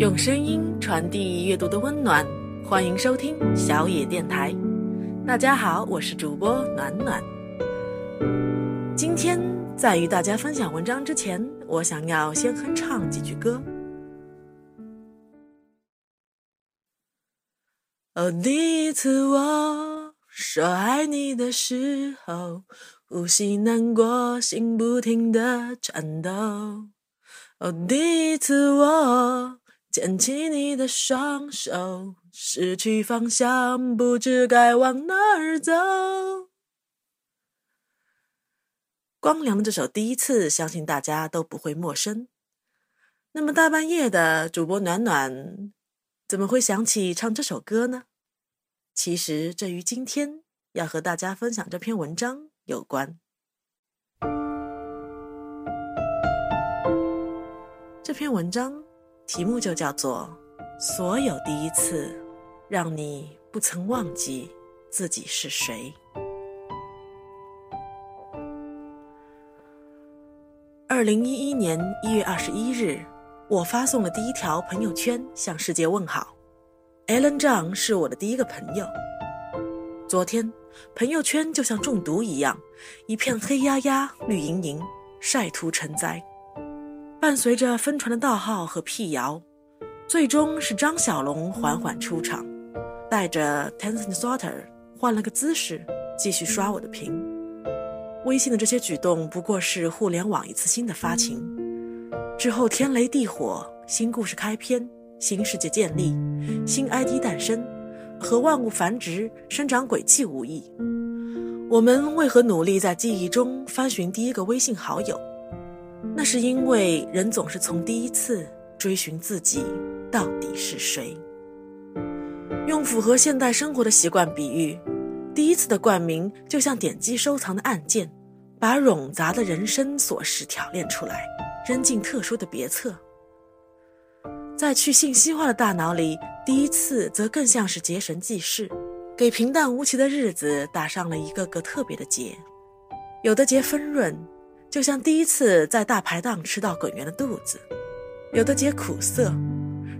用声音传递阅读的温暖，欢迎收听小野电台。大家好，我是主播暖暖。今天在与大家分享文章之前，我想要先哼唱几句歌。哦，第一次我说爱你的时候，呼吸难过，心不停的颤抖。哦，第一次我。牵起你的双手，失去方向，不知该往哪儿走。光良的这首《第一次》，相信大家都不会陌生。那么大半夜的，主播暖暖怎么会想起唱这首歌呢？其实这与今天要和大家分享这篇文章有关。这篇文章。题目就叫做《所有第一次》，让你不曾忘记自己是谁。二零一一年一月二十一日，我发送了第一条朋友圈，向世界问好。Allen Zhang 是我的第一个朋友。昨天，朋友圈就像中毒一样，一片黑压压、绿莹莹，晒图成灾。伴随着分传的盗号和辟谣，最终是张小龙缓缓出场，带着 Tencent Sorter 换了个姿势，继续刷我的屏。微信的这些举动不过是互联网一次新的发情，之后天雷地火，新故事开篇，新世界建立，新 ID 诞生，和万物繁殖生长轨迹无异。我们为何努力在记忆中翻寻第一个微信好友？那是因为人总是从第一次追寻自己到底是谁。用符合现代生活的习惯比喻，第一次的冠名就像点击收藏的按键，把冗杂的人生琐事挑练出来，扔进特殊的别册。在去信息化的大脑里，第一次则更像是结绳记事，给平淡无奇的日子打上了一个个特别的结，有的结丰润。就像第一次在大排档吃到滚圆的肚子，有的结苦涩，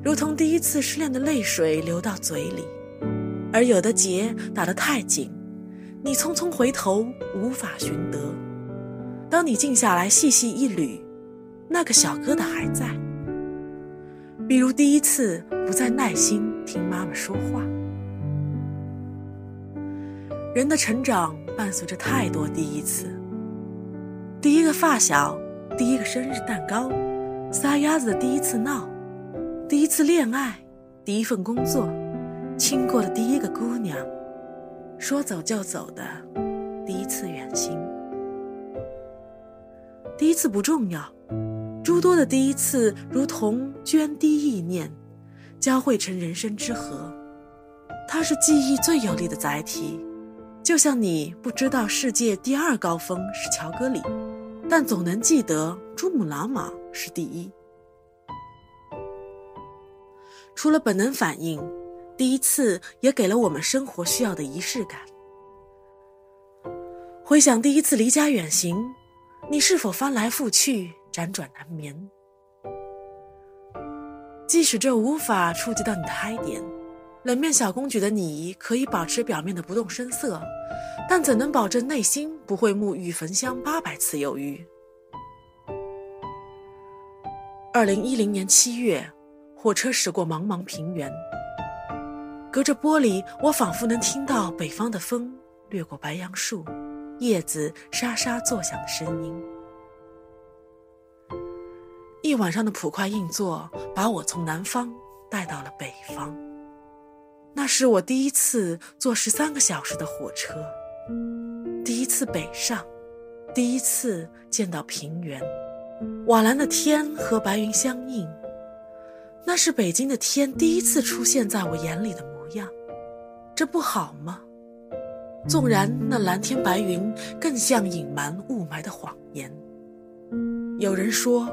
如同第一次失恋的泪水流到嘴里；而有的结打得太紧，你匆匆回头无法寻得。当你静下来细细一捋，那个小疙瘩还在。比如第一次不再耐心听妈妈说话。人的成长伴随着太多第一次。第一个发小，第一个生日蛋糕，撒丫子的第一次闹，第一次恋爱，第一份工作，亲过的第一个姑娘，说走就走的第一次远行。第一次不重要，诸多的第一次如同涓滴意念，交汇成人生之河，它是记忆最有力的载体。就像你不知道世界第二高峰是乔戈里。但总能记得珠穆朗玛是第一。除了本能反应，第一次也给了我们生活需要的仪式感。回想第一次离家远行，你是否翻来覆去，辗转难眠？即使这无法触及到你的嗨点，冷面小公举的你可以保持表面的不动声色。但怎能保证内心不会沐浴焚香八百次有余？二零一零年七月，火车驶过茫茫平原，隔着玻璃，我仿佛能听到北方的风掠过白杨树，叶子沙沙作响的声音。一晚上的普快硬座把我从南方带到了北方，那是我第一次坐十三个小时的火车。第一次北上，第一次见到平原，瓦蓝的天和白云相映，那是北京的天第一次出现在我眼里的模样。这不好吗？纵然那蓝天白云更像隐瞒雾霾的谎言。有人说，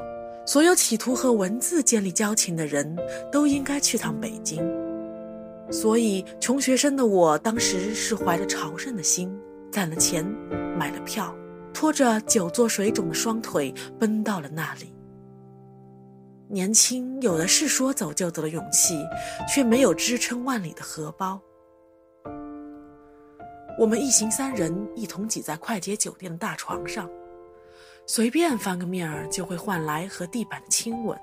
所有企图和文字建立交情的人都应该去趟北京。所以，穷学生的我当时是怀着朝圣的心。攒了钱，买了票，拖着久坐水肿的双腿奔到了那里。年轻有的是说走就走的勇气，却没有支撑万里的荷包。我们一行三人一同挤在快捷酒店的大床上，随便翻个面儿就会换来和地板的亲吻。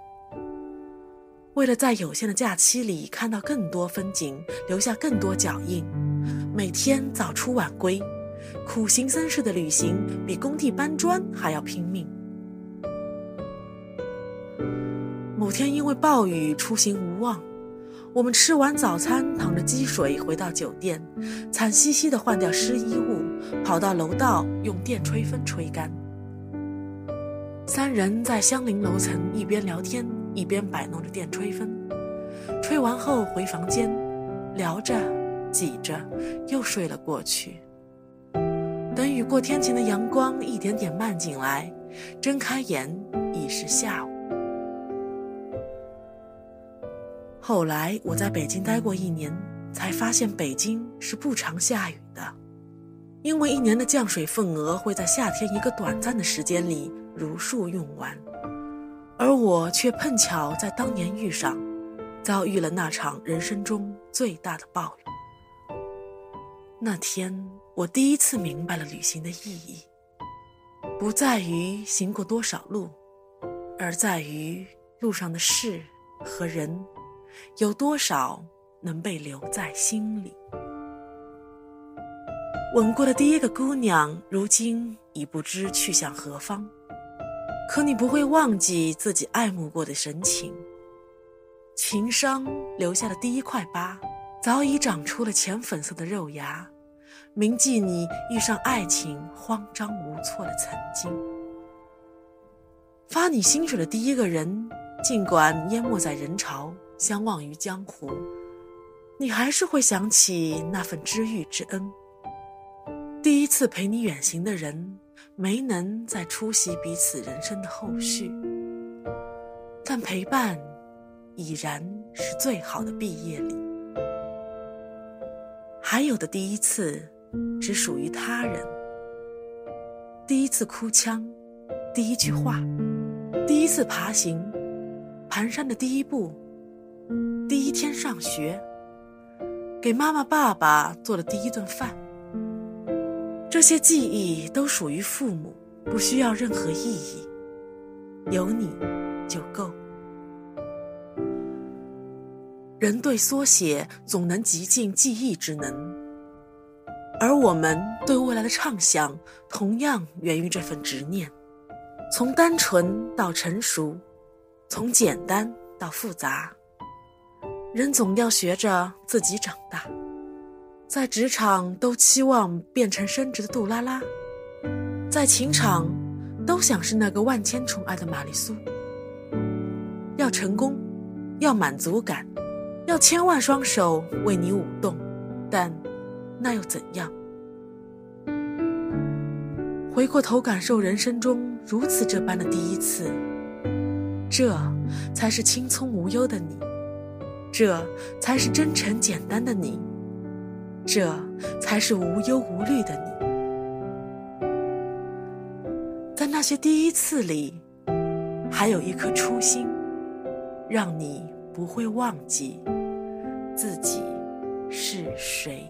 为了在有限的假期里看到更多风景，留下更多脚印，每天早出晚归，苦行僧式的旅行比工地搬砖还要拼命。某天因为暴雨出行无望，我们吃完早餐，淌着积水回到酒店，惨兮兮地换掉湿衣物，跑到楼道用电吹风吹干。三人在相邻楼层一边聊天一边摆弄着电吹风，吹完后回房间，聊着挤着又睡了过去。等雨过天晴的阳光一点点漫进来，睁开眼已是下午。后来我在北京待过一年，才发现北京是不常下雨的，因为一年的降水份额会在夏天一个短暂的时间里如数用完，我却碰巧在当年遇上，遭遇了那场人生中最大的暴雨。那天我第一次明白了旅行的意义，不在于行过多少路，而在于路上的事和人。有多少能被留在心里？吻过的第一个姑娘，如今已不知去向何方。可你不会忘记自己爱慕过的神情。情伤留下的第一块疤，早已长出了浅粉色的肉芽，铭记你遇上爱情慌张无措的曾经。发你薪水的第一个人，尽管淹没在人潮。相忘于江湖，你还是会想起那份知遇之恩。第一次陪你远行的人，没能再出席彼此人生的后续，但陪伴已然是最好的毕业礼。还有的第一次，只属于他人。第一次哭腔，第一句话，第一次爬行，蹒跚的第一步。第一天上学，给妈妈、爸爸做的第一顿饭，这些记忆都属于父母，不需要任何意义，有你就够。人对缩写总能极尽记忆之能，而我们对未来的畅想，同样源于这份执念。从单纯到成熟，从简单到复杂。人总要学着自己长大，在职场都期望变成升职的杜拉拉，在情场都想是那个万千宠爱的玛丽苏。要成功，要满足感，要千万双手为你舞动，但那又怎样？回过头感受人生中如此这般的第一次，这才是青葱无忧的你。这才是真诚简单的你，这才是无忧无虑的你。在那些第一次里，还有一颗初心，让你不会忘记自己是谁。